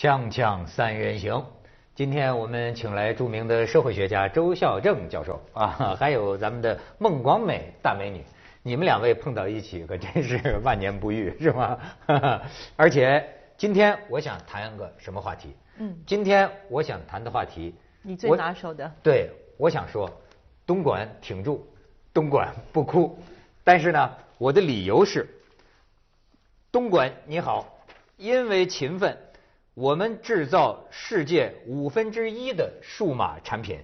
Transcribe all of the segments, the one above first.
锵锵三人行，今天我们请来著名的社会学家周孝正教授啊，还有咱们的孟广美大美女，你们两位碰到一起可真是万年不遇，是吗？而且今天我想谈个什么话题？嗯，今天我想谈的话题，你最拿手的？对，我想说，东莞挺住，东莞不哭。但是呢，我的理由是，东莞你好，因为勤奋。我们制造世界五分之一的数码产品。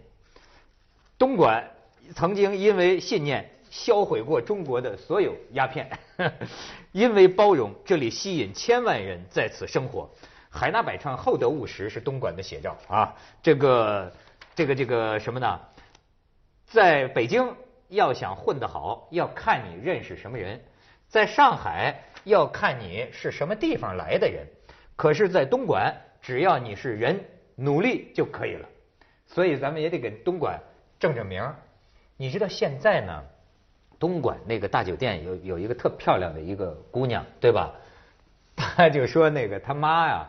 东莞曾经因为信念销毁过中国的所有鸦片，因为包容，这里吸引千万人在此生活。海纳百川，厚德务实是东莞的写照啊！这个这个这个什么呢？在北京要想混得好，要看你认识什么人；在上海要看你是什么地方来的人。可是，在东莞，只要你是人，努力就可以了。所以，咱们也得给东莞正正名。你知道现在呢，东莞那个大酒店有有一个特漂亮的一个姑娘，对吧？他就说那个他妈呀，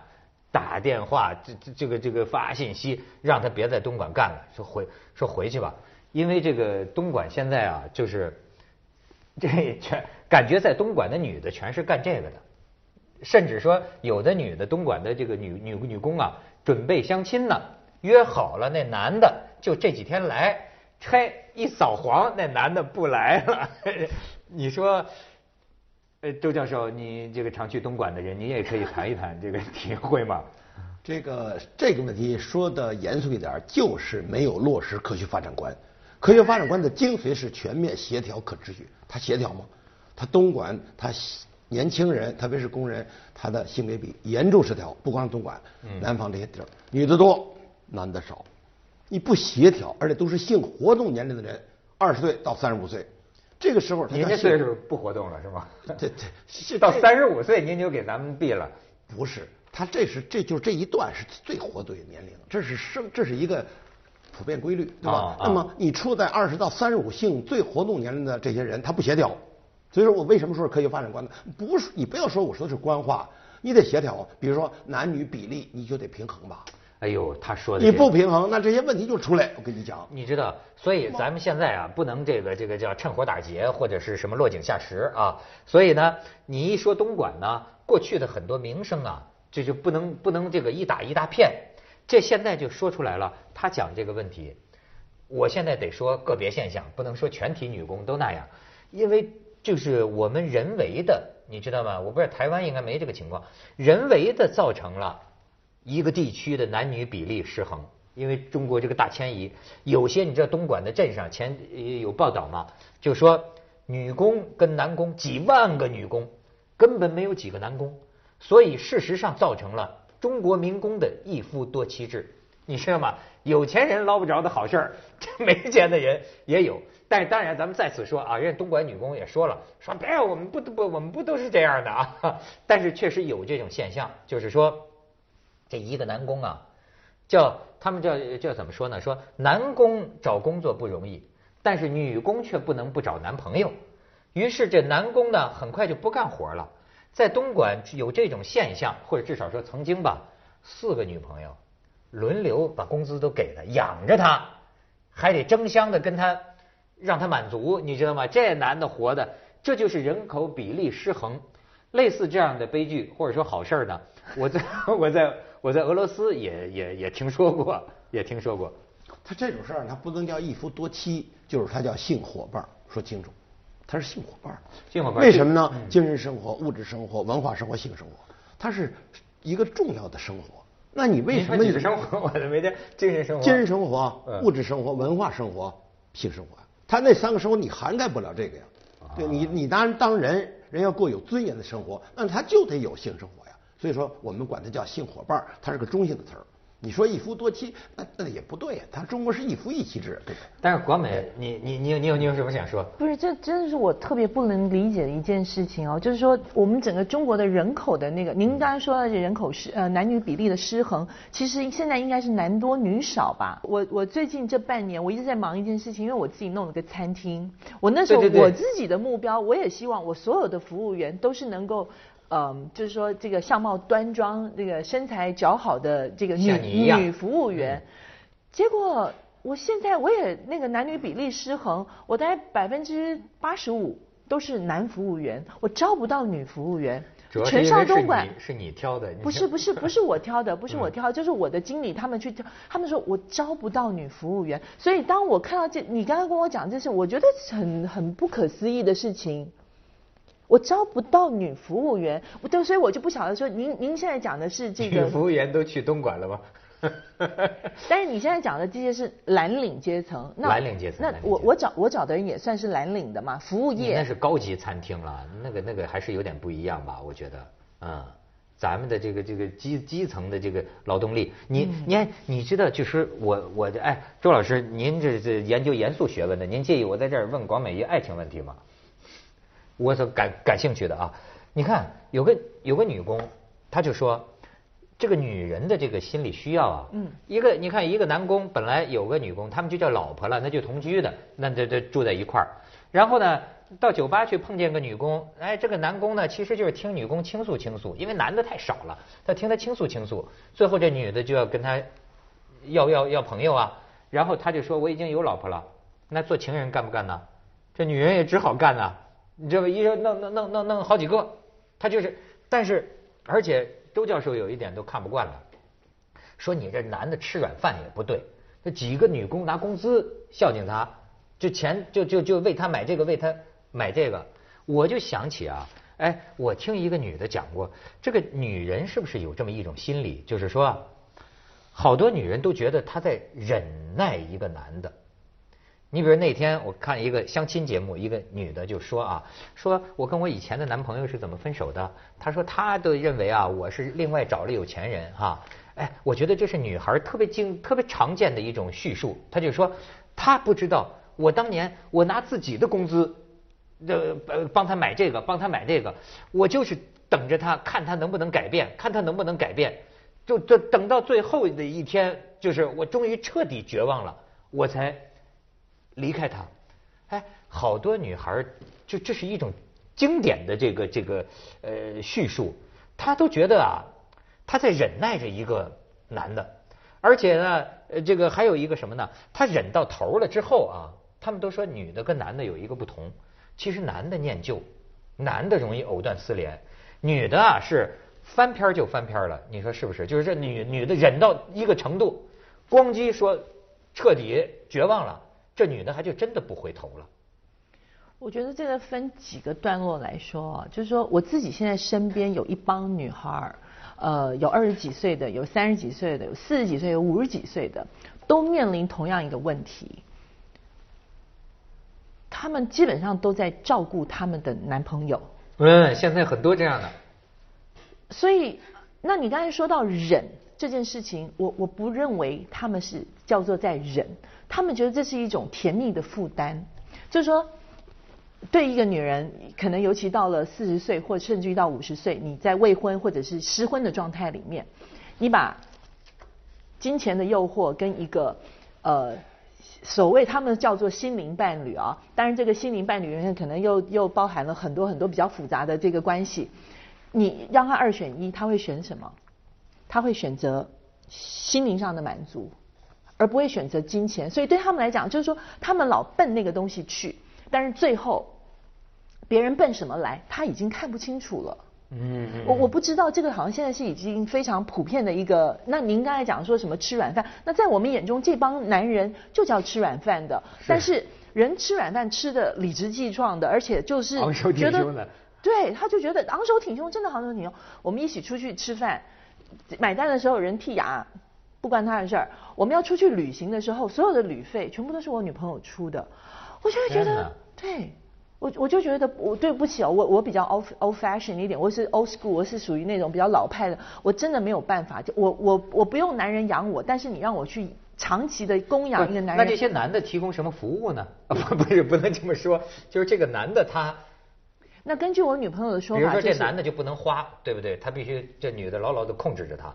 打电话这这这个这个发信息，让他别在东莞干了，说回说回去吧，因为这个东莞现在啊，就是这全感觉在东莞的女的全是干这个的。甚至说，有的女的东莞的这个女女女工啊，准备相亲呢，约好了那男的就这几天来，拆一扫黄，那男的不来了。你说，呃，周教授，你这个常去东莞的人，你也可以谈一谈这个体会吗？这个这个问题说的严肃一点，就是没有落实科学发展观。科学发展观的精髓是全面协调可持续，它协调吗？它东莞它。年轻人，特别是工人，他的性别比严重失调。不光是东莞，南方这些地儿，女的多，男的少。你不协调，而且都是性活动年龄的人，二十岁到三十五岁，这个时候，您这岁数不活动了是吗？对 对，到三十五岁您就给咱们毙了。不是，他这是这就是这一段是最活跃的年龄，这是生这是一个普遍规律，对吧？那么你处在二十到三十五性最活动年龄的这些人，他不协调。所以说我为什么说是科学发展观呢？不是你不要说我说的是官话，你得协调。比如说男女比例，你就得平衡吧。哎呦，他说的你不平衡，那这些问题就出来。我跟你讲，你知道，所以咱们现在啊，不能这个这个叫趁火打劫或者是什么落井下石啊。所以呢，你一说东莞呢，过去的很多名声啊，这就不能不能这个一打一大片。这现在就说出来了，他讲这个问题，我现在得说个别现象，不能说全体女工都那样，因为。就是我们人为的，你知道吗？我不知道台湾应该没这个情况，人为的造成了一个地区的男女比例失衡。因为中国这个大迁移，有些你知道东莞的镇上前有报道吗？就说女工跟男工几万个女工，根本没有几个男工，所以事实上造成了中国民工的一夫多妻制。你知道吗？有钱人捞不着的好事儿，没钱的人也有。但是当然，咱们在此说啊，人家东莞女工也说了，说别，我们不不，我们不都是这样的啊。但是确实有这种现象，就是说，这一个男工啊，叫他们叫叫怎么说呢？说男工找工作不容易，但是女工却不能不找男朋友。于是这男工呢，很快就不干活了。在东莞有这种现象，或者至少说曾经吧，四个女朋友轮流把工资都给他养着他，还得争相的跟他。让他满足，你知道吗？这男的活的，这就是人口比例失衡。类似这样的悲剧或者说好事呢，我在 我在我在俄罗斯也也也听说过，也听说过。他这种事儿，他不能叫一夫多妻，就是他叫性伙伴。说清楚，他是性伙伴。性伙伴。为什么呢？精神生活、物质生活、文化生活、性生活，他是一个重要的生活。那你为什么？你的生活我的每天。精神生活、精神生活、物质生活、文化生活、性生活。他那三个生活你涵盖不了这个呀，对你你当然当人人要过有尊严的生活，那他就得有性生活呀。所以说我们管它叫性伙伴，它是个中性的词儿。你说一夫多妻，那那也不对呀。他中国是一夫一妻制，对对？但是国美，你你你有你有你有什么想说？不是，这真的是我特别不能理解的一件事情哦。就是说，我们整个中国的人口的那个，您刚才说的人口失呃男女比例的失衡，其实现在应该是男多女少吧？我我最近这半年我一直在忙一件事情，因为我自己弄了个餐厅。我那时候我自己的目标，我也希望我所有的服务员都是能够。嗯，就是说这个相貌端庄、这个身材姣好的这个女女服务员，结果我现在我也那个男女比例失衡，我大概百分之八十五都是男服务员，我招不到女服务员。全少东莞是你挑的，不是不是不是我挑的，不是 嗯。我挑，就是我的经理他们去挑，他们说我招不到女服务员，所以当我看到这，你刚刚跟我讲这是，我觉得很很不可思议的事情。我招不到女服务员，我就所以我就不晓得说，您您现在讲的是这个 女个，服务员都去东莞了吗？但是你现在讲的这些是蓝领阶层，那蓝领阶层那我我找我找的人也算是蓝领的嘛，服务业那是高级餐厅了，那个那个还是有点不一样吧？我觉得，嗯，咱们的这个这个基基层的这个劳动力，你嗯你看，你知道，就是我我这哎，周老师，您这这研究严肃学问的，您介意我在这儿问广美一爱情问题吗？我所感感兴趣的啊，你看有个有个女工，她就说，这个女人的这个心理需要啊，嗯，一个你看一个男工本来有个女工，他们就叫老婆了，那就同居的，那这这住在一块儿，然后呢，到酒吧去碰见个女工，哎，这个男工呢其实就是听女工倾诉倾诉，因为男的太少了，他听她倾诉倾诉，最后这女的就要跟他要要要朋友啊，然后他就说我已经有老婆了，那做情人干不干呢？这女人也只好干呐，你知道吧？一弄弄弄弄弄好几个，他就是，但是而且周教授有一点都看不惯了，说你这男的吃软饭也不对，那几个女工拿工资孝敬他，就钱就就就为他买这个为他买这个，我就想起啊，哎，我听一个女的讲过，这个女人是不是有这么一种心理，就是说。好多女人都觉得她在忍耐一个男的。你比如那天我看一个相亲节目，一个女的就说啊，说我跟我以前的男朋友是怎么分手的？她说她都认为啊，我是另外找了有钱人哈、哎，我觉得这是女孩特别经特别常见的一种叙述。她就说她不知道我当年我拿自己的工资，呃呃帮他买这个帮他买这个，我就是等着他看他能不能改变，看他能不能改变。就就等到最后的一天，就是我终于彻底绝望了，我才离开他。哎，好多女孩就这是一种经典的这个这个呃叙述，她都觉得啊，她在忍耐着一个男的，而且呢，呃，这个还有一个什么呢？她忍到头了之后啊，他们都说女的跟男的有一个不同，其实男的念旧，男的容易藕断丝连，女的啊是翻篇就翻篇了，你说是不是？就是这女女的忍到一个程度，咣叽说彻底绝望了，这女的还就真的不回头了。我觉得这个分几个段落来说，就是说我自己现在身边有一帮女孩儿，呃，有二十几岁的，有三十几岁的，有四十几岁，有五十几岁的，都面临同样一个问题。她们基本上都在照顾他们的男朋友，嗯，现在很多这样的。所以，那你刚才说到忍这件事情，我我不认为他们是叫做在忍，他们觉得这是一种甜蜜的负担，就是说，对一个女人，可能尤其到了四十岁，或甚至于到五十岁，你在未婚或者是失婚的状态里面，你把金钱的诱惑跟一个呃。所谓他们叫做心灵伴侣啊，当然这个心灵伴侣里面可能又又包含了很多很多比较复杂的这个关系。你让他二选一，他会选什么？他会选择心灵上的满足，而不会选择金钱。所以对他们来讲，就是说他们老奔那个东西去，但是最后别人奔什么来，他已经看不清楚了。嗯我我不知道这个好像现在是已经非常普遍的一个。那您刚才讲说什么吃软饭，那在我们眼中这帮男人就叫吃软饭的，但是人吃软饭吃的理直气壮的，而且就是昂首挺觉得胸的对，他就觉得昂首挺胸，真的昂首挺胸。我们一起出去吃饭，买单的时候人剔牙，不关他的事儿。我们要出去旅行的时候，所有的旅费全部都是我女朋友出的，我就会觉得，对我我就觉得我对不起哦，我我比较 old old fashion 一点，我是 old school，我是属于那种比较老派的，我真的没有办法，就我我我不用男人养我，但是你让我去长期的供养一个男人，那这些男的提供什么服务呢？啊，不不是不能这么说，就是这个男的他，那根据我女朋友的说法比如说这男的就不能花，对不对？他必须这女的牢牢的控制着他。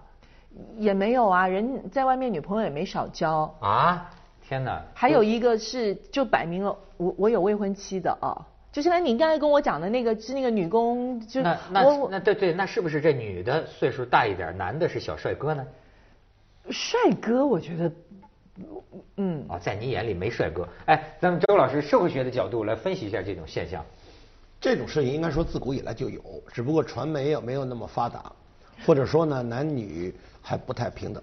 也没有啊，人在外面女朋友也没少交。啊，天哪！还有一个是，就摆明了我我有未婚妻的啊，就像你刚才跟我讲的那个，是那个女工，就那那我那对对，那是不是这女的岁数大一点，男的是小帅哥呢？帅哥，我觉得，嗯，啊，在你眼里没帅哥。哎，咱们周老师社会学的角度来分析一下这种现象。这种事情应该说自古以来就有，只不过传媒也没有那么发达，或者说呢男女还不太平等，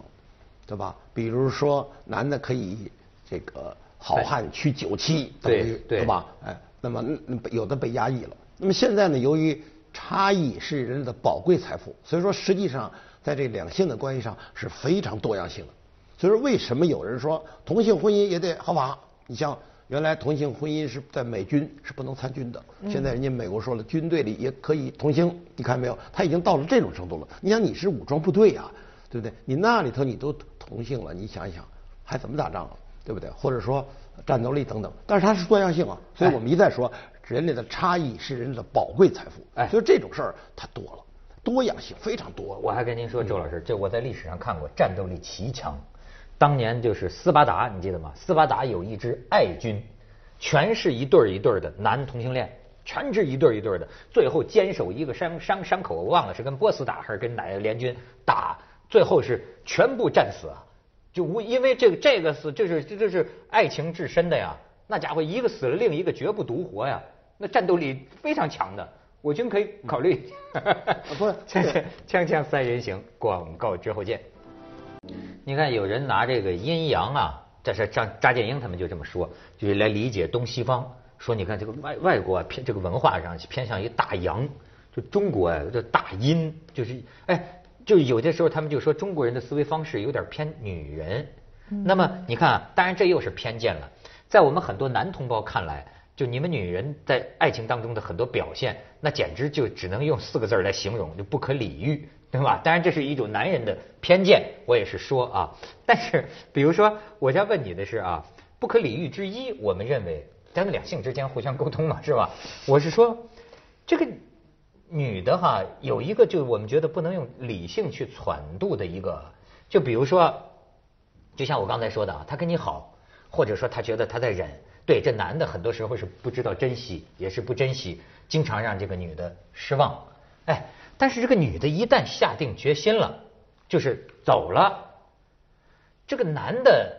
对吧？比如说男的可以这个好汉娶九妻，等于对对吧？哎，那么有的被压抑了。那么现在呢，由于差异是人类的宝贵财富，所以说实际上在这两性的关系上是非常多样性的。所以说为什么有人说同性婚姻也得合法？你像原来同性婚姻是在美军是不能参军的，现在人家美国说了，军队里也可以同性，你看没有？他已经到了这种程度了。你想你是武装部队啊，对不对？你那里头你都同性了，你想一想还怎么打仗啊？对不对？或者说战斗力等等，但是它是多样性啊，所以我们一再说，人类的差异是人类的宝贵财富。哎所以这种事儿它多了，多样性非常多。我还跟您说，周老师，这我在历史上看过，战斗力奇强。当年就是斯巴达，你记得吗？斯巴达有一支爱军，全是一对儿一对儿的男同性恋，全是一对儿一对儿的，最后坚守一个山山山口，我忘了是跟波斯打还是跟哪个联军打，最后是全部战死啊！就无因为这个这个是这是这这是爱情至深的呀，那家伙一个死了，另一个绝不独活呀，那战斗力非常强的，我军可以考虑。不是 锵锵锵锵三人行，广告之后见。你看，有人拿这个阴阳啊，这是张扎建英他们就这么说，就是来理解东西方。说你看这个外外国啊偏这个文化上偏向于大阳，就中国啊这大阴，就是哎，就有的时候他们就说中国人的思维方式有点偏女人。那么你看啊，当然这又是偏见了，在我们很多男同胞看来。就你们女人在爱情当中的很多表现，那简直就只能用四个字来形容，就不可理喻，对吧？当然这是一种男人的偏见，我也是说啊。但是比如说，我要问你的是啊，不可理喻之一，我们认为咱们两性之间互相沟通嘛，是吧？我是说，这个女的哈有一个就我们觉得不能用理性去揣度的一个，就比如说，就像我刚才说的啊，他跟你好，或者说他觉得他在忍。对，这男的很多时候是不知道珍惜，也是不珍惜，经常让这个女的失望。哎，但是这个女的一旦下定决心了，就是走了，这个男的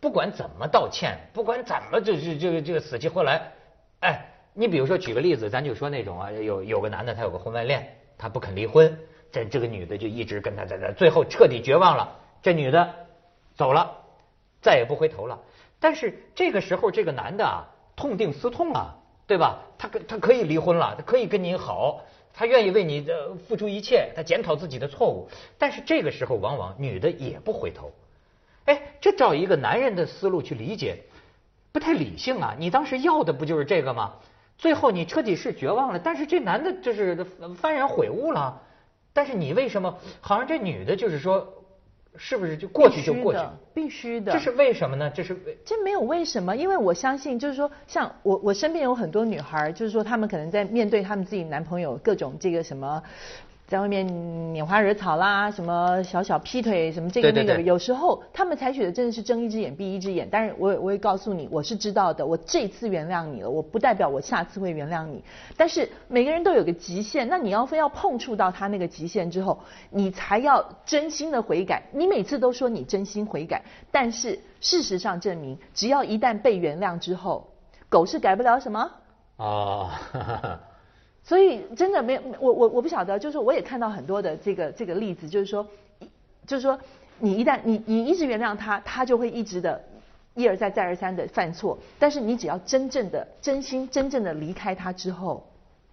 不管怎么道歉，不管怎么就是这个这个死去活来，哎，你比如说举个例子，咱就说那种啊，有有个男的他有个婚外恋，他不肯离婚，这这个女的就一直跟他在在，最后彻底绝望了，这女的走了，再也不回头了。但是这个时候，这个男的啊，痛定思痛啊，对吧？他可他可以离婚了，他可以跟你好，他愿意为你的付出一切，他检讨自己的错误。但是这个时候，往往女的也不回头。哎，这照一个男人的思路去理解，不太理性啊！你当时要的不就是这个吗？最后你彻底是绝望了，但是这男的就是幡然悔悟了。但是你为什么好像这女的就是说？是不是就过去就过去？必须的。这是为什么呢？这是为这没有为什么，因为我相信，就是说，像我我身边有很多女孩，就是说，她们可能在面对她们自己男朋友各种这个什么，在外面拈花惹草啦，什么小小劈腿，什么这个那个，有时候他们采取的真的是睁一只眼闭一只眼。但是我我会告诉你，我是知道的，我这次原谅你了，我不代表我下次会原谅你。但是每个人都有个极限，那你要非要碰触到他那个极限之后，你才要真心的悔改。你每次都说你真心悔改，但是事实上证明，只要一旦被原谅之后，狗是改不了什么。哦。所以真的没有我我我不晓得，就是我也看到很多的这个这个例子，就是说，就是说你一旦你你一直原谅他，他就会一直的一而再再而三的犯错。但是你只要真正的真心真正的离开他之后，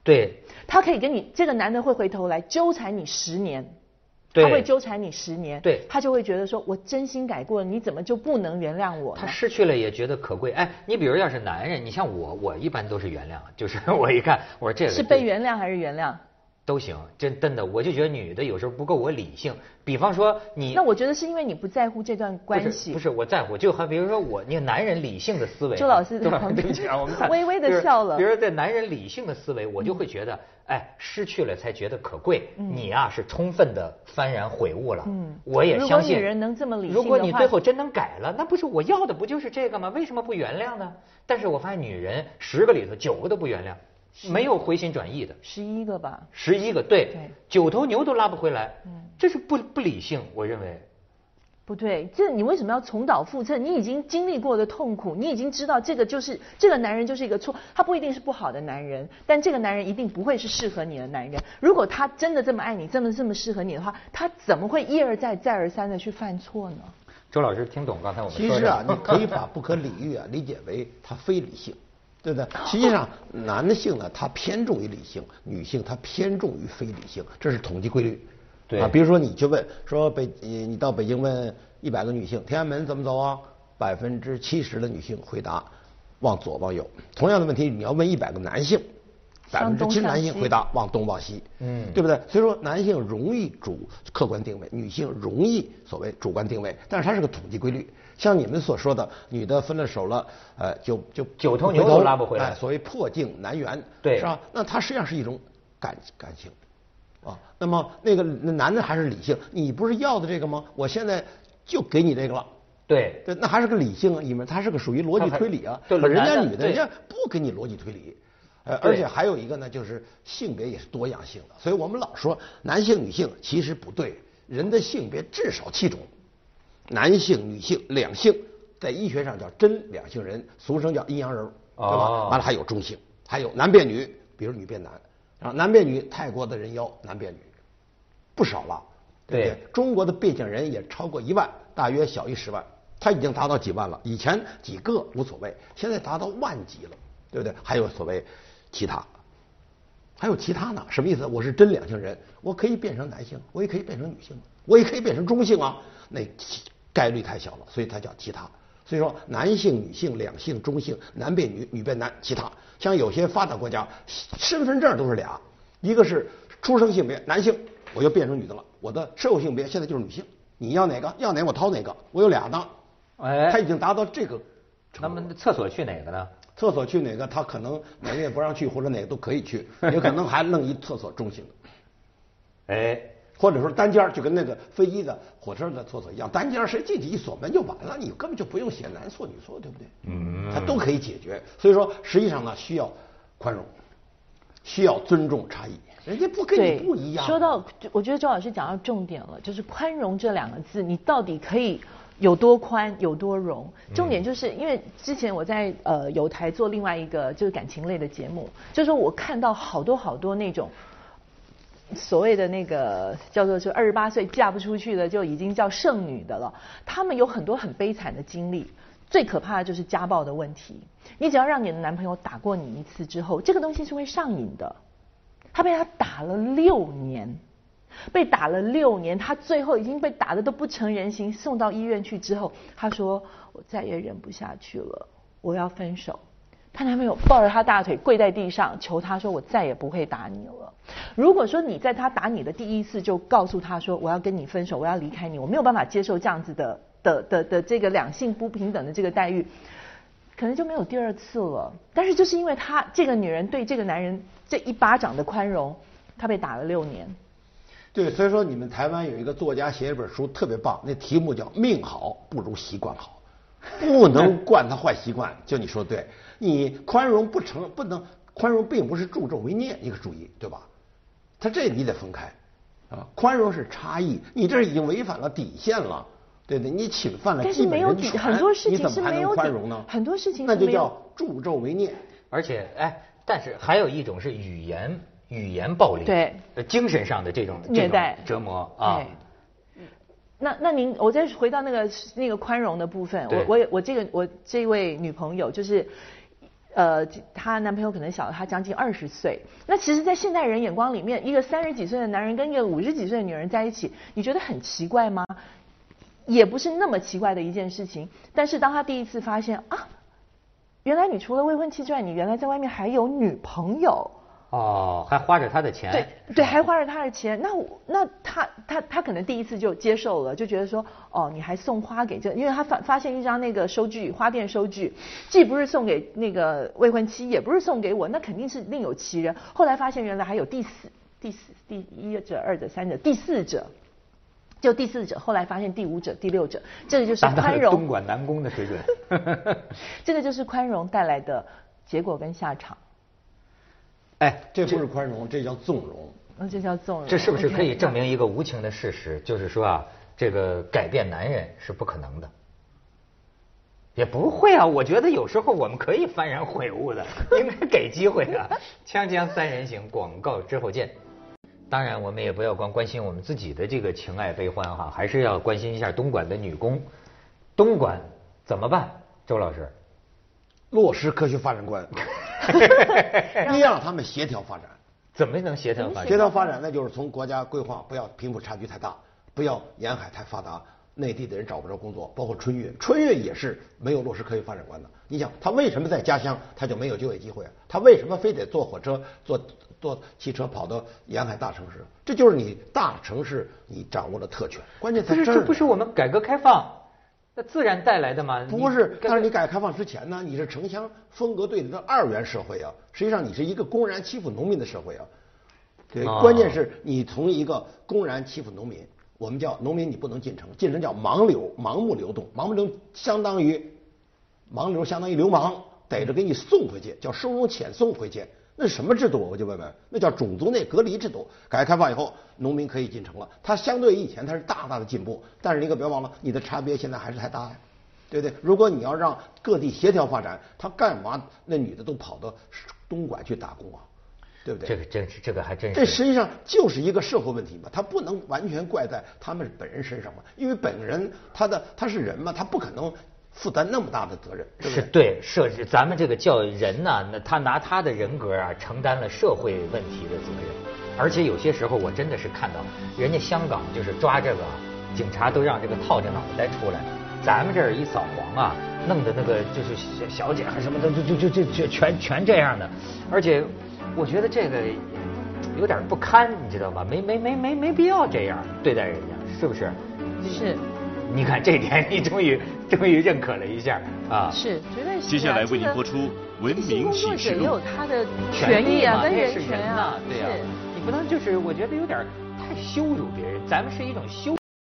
对，他可以跟你这个男的会回头来纠缠你十年。他会纠缠你十年，对，他就会觉得说，我真心改过了，你怎么就不能原谅我？他失去了也觉得可贵。哎，你比如要是男人，你像我，我一般都是原谅，就是 我一看，我说这个是被原谅还是原谅？都行，真真的，我就觉得女的有时候不够我理性。比方说你，那我觉得是因为你不在乎这段关系。不是，我在乎，就好比如说我，你男人理性的思维。周老师对吧？对不起啊，我们微微的笑了。比如说在男人理性的思维，我就会觉得，哎，失去了才觉得可贵。你啊是充分的幡然悔悟了。嗯。我也相信。如果女人能这么理性如果你最后真能改了，那不是我要的不就是这个吗？为什么不原谅呢？但是我发现女人十个里头九个都不原谅。没有回心转意的，十一个吧。十一个对对，九头牛都拉不回来，这是不不理性，我认为。不对，这你为什么要重蹈覆辙？你已经经历过的痛苦，你已经知道这个就是这个男人就是一个错，他不一定是不好的男人，但这个男人一定不会是适合你的男人。如果他真的这么爱你，这么这么适合你的话，他怎么会一而再再而三的去犯错呢？周老师听懂刚才我们说的？其实啊，你可以把不可理喻啊理解为他非理性，对不对？实际上，男性呢他偏重于理性，女性她偏重于非理性，这是统计规律。对啊，比如说你去问说北，你到北京问一百个女性，天安门怎么走啊？百分之七十的女性回答往左往右。同样的问题，你要问一百个男性，百分之七十男性回答往东往西，嗯对不对？所以说男性容易主客观定位，女性容易所谓主观定位，但是它是个统计规律。像你们所说的，女的分了手了，呃，就就九头牛都拉不回来哎所谓破镜难圆，对是吧？那它实际上是一种感感情。啊，那么那个那男的还是理性，你不是要的这个吗？我现在就给你这个了。对，对，那还是个理性啊，里面它是个属于逻辑推理啊。对可人家女的，人家不给你逻辑推理。呃，而且还有一个呢，就是性别也是多样性的，所以我们老说男性、女性其实不对，人的性别至少七种，男性、女性两性，在医学上叫真两性人，俗称叫阴阳人儿，对吧？哦完了还有中性，还有男变女，比如女变男，啊，男变女，泰国的人妖男变女，不少了，对不对？对中国的变性人也超过一万，大约小于十万，他已经达到几万了。以前几个无所谓，现在达到万级了，对不对？还有所谓其他，还有其他呢？什么意思？我是真两性人，我可以变成男性，我也可以变成女性，我也可以变成中性啊。那概率太小了，所以它叫其他。所以说，男性、女性、两性、中性，男变女，女变男，其他。像有些发达国家，身份证都是俩，一个是出生性别男性，我就变成女的了；我的社会性别现在就是女性。你要哪个？要哪个我掏哪个。我有俩呢。哎他已经达到这个那。么厕所去哪个呢？厕所去哪个，他可能哪个也不让去，或者哪个都可以去，也可能还弄一厕所中性的，哎，或者说单间儿就跟那个飞机的、火车的厕所一样，单间儿谁进去一锁门就完了，你根本就不用写男厕女厕，对不对？嗯它都可以解决。所以说，实际上呢，需要宽容，需要尊重差异，人家不跟你不一样。说到，我觉得周老师讲到重点了，就是宽容这两个字，你到底可以有多宽，有多容？重点就是因为之前我在呃有台做另外一个就是感情类的节目，就是说我看到好多好多那种。所谓的那个叫做就二十八岁嫁不出去的就已经叫剩女的了，她们有很多很悲惨的经历，最可怕的就是家暴的问题。你只要让你的男朋友打过你一次之后，这个东西是会上瘾的。他被他打了六年，被打了六年，他最后已经被打的都不成人形，送到医院去之后，他说我再也忍不下去了，我要分手。她男朋友抱着她大腿跪在地上求她说：“我再也不会打你了。”如果说你在他打你的第一次就告诉他说：“我要跟你分手，我要离开你，我没有办法接受这样子的的的的这个两性不平等的这个待遇。”可能就没有第二次了。但是就是因为她这个女人对这个男人这一巴掌的宽容，她被打了六年。对，所以说你们台湾有一个作家写一本书特别棒，那题目叫《命好不如习惯好》，不能惯他坏习惯。就你说对，你宽容不成不能宽容，并不是助纣为虐，你可注意，对吧？他这你得分开啊，宽容是差异，你这已经违反了底线了，对不对？你侵犯了但是基本没有底人权，很多事情你怎么还能是没有底宽容呢？很多事情那就叫助纣为虐。而且哎，但是还有一种是语言语言暴力，对呃，精神上的这种虐待这种折磨啊。那那您，我再回到那个那个宽容的部分，我我也我这个我这位女朋友就是，呃，她男朋友可能小她将近二十岁。那其实，在现代人眼光里面，一个三十几岁的男人跟一个五十几岁的女人在一起，你觉得很奇怪吗？也不是那么奇怪的一件事情。但是当他第一次发现啊，原来你除了未婚妻之外，你原来在外面还有女朋友。哦，还花着他的钱，对对，还花着他的钱，那我那他他他可能第一次就接受了，就觉得说，哦，你还送花给这，因为他发发现一张那个收据，花店收据，既不是送给那个未婚妻，也不是送给我，那肯定是另有其人。后来发现原来还有第四、第四、第一者、二者、三者、第四者，就第四者，后来发现第五者、第六者，这个就是宽容东，莞南宫的水准。这个就是宽容带来的结果跟下场。哎，这不是宽容，这叫纵容。那这叫纵容。这是不是可以证明一个无情的事实？就是说啊，这个改变男人是不可能的。也不会啊，我觉得有时候我们可以幡然悔悟的，应该给机会啊。锵锵三人行，广告之后见。当然，我们也不要光关心我们自己的这个情爱悲欢哈，还是要关心一下东莞的女工。东莞怎么办？周老师，落实科学发展观，你让他们协调发展。怎么能协调发展？协调发展，那就是从国家规划，不要贫富差距太大，不要沿海太发达。内地的人找不着工作，包括春运，春运也是没有落实科学发展观的。你想，他为什么在家乡他就没有就业机会啊？他为什么非得坐火车、坐坐汽车跑到沿海大城市？这就是你大城市你掌握的特权。关键在这儿。不是，这不是我们改革开放那自然带来的嘛？不是，但是你改革开放之前呢，你是城乡分隔对立的二元社会啊。实际上，你是一个公然欺负农民的社会啊。对，关键是你从一个公然欺负农民。我们叫农民，你不能进城，进城叫盲流，盲目流动，盲目流相当于盲流，相当于流氓，逮着给你送回去，叫收容遣送回去。那什么制度？我就问问，那叫种族内隔离制度。改革开放以后，农民可以进城了，它相对于以前它是大大的进步，但是你可别忘了，你的差别现在还是太大呀，对不对？如果你要让各地协调发展，他干嘛那女的都跑到东莞去打工啊？对不对？这个真是，这个还真是。这实际上就是一个社会问题嘛，他不能完全怪在他们本人身上嘛，因为本人他的他是人嘛，他不可能负担那么大的责任。是对，设置咱们这个叫人呢，那他拿他的人格啊承担了社会问题的责任，而且有些时候我真的是看到，人家香港就是抓这个警察都让这个套着脑袋出来，咱们这儿一扫黄啊，弄的那个就是小姐还什么的就就就就全全这样的，而且。我觉得这个有点不堪，你知道吧？没没没没没必要这样对待人家，是不是？是。你看这点，你终于终于认可了一下啊。是，绝对是。接下来为您播出《文明启示录》。也有他的权益啊，跟人权啊，对呀。你不能就是，我觉得有点太羞辱别人，咱们是一种羞。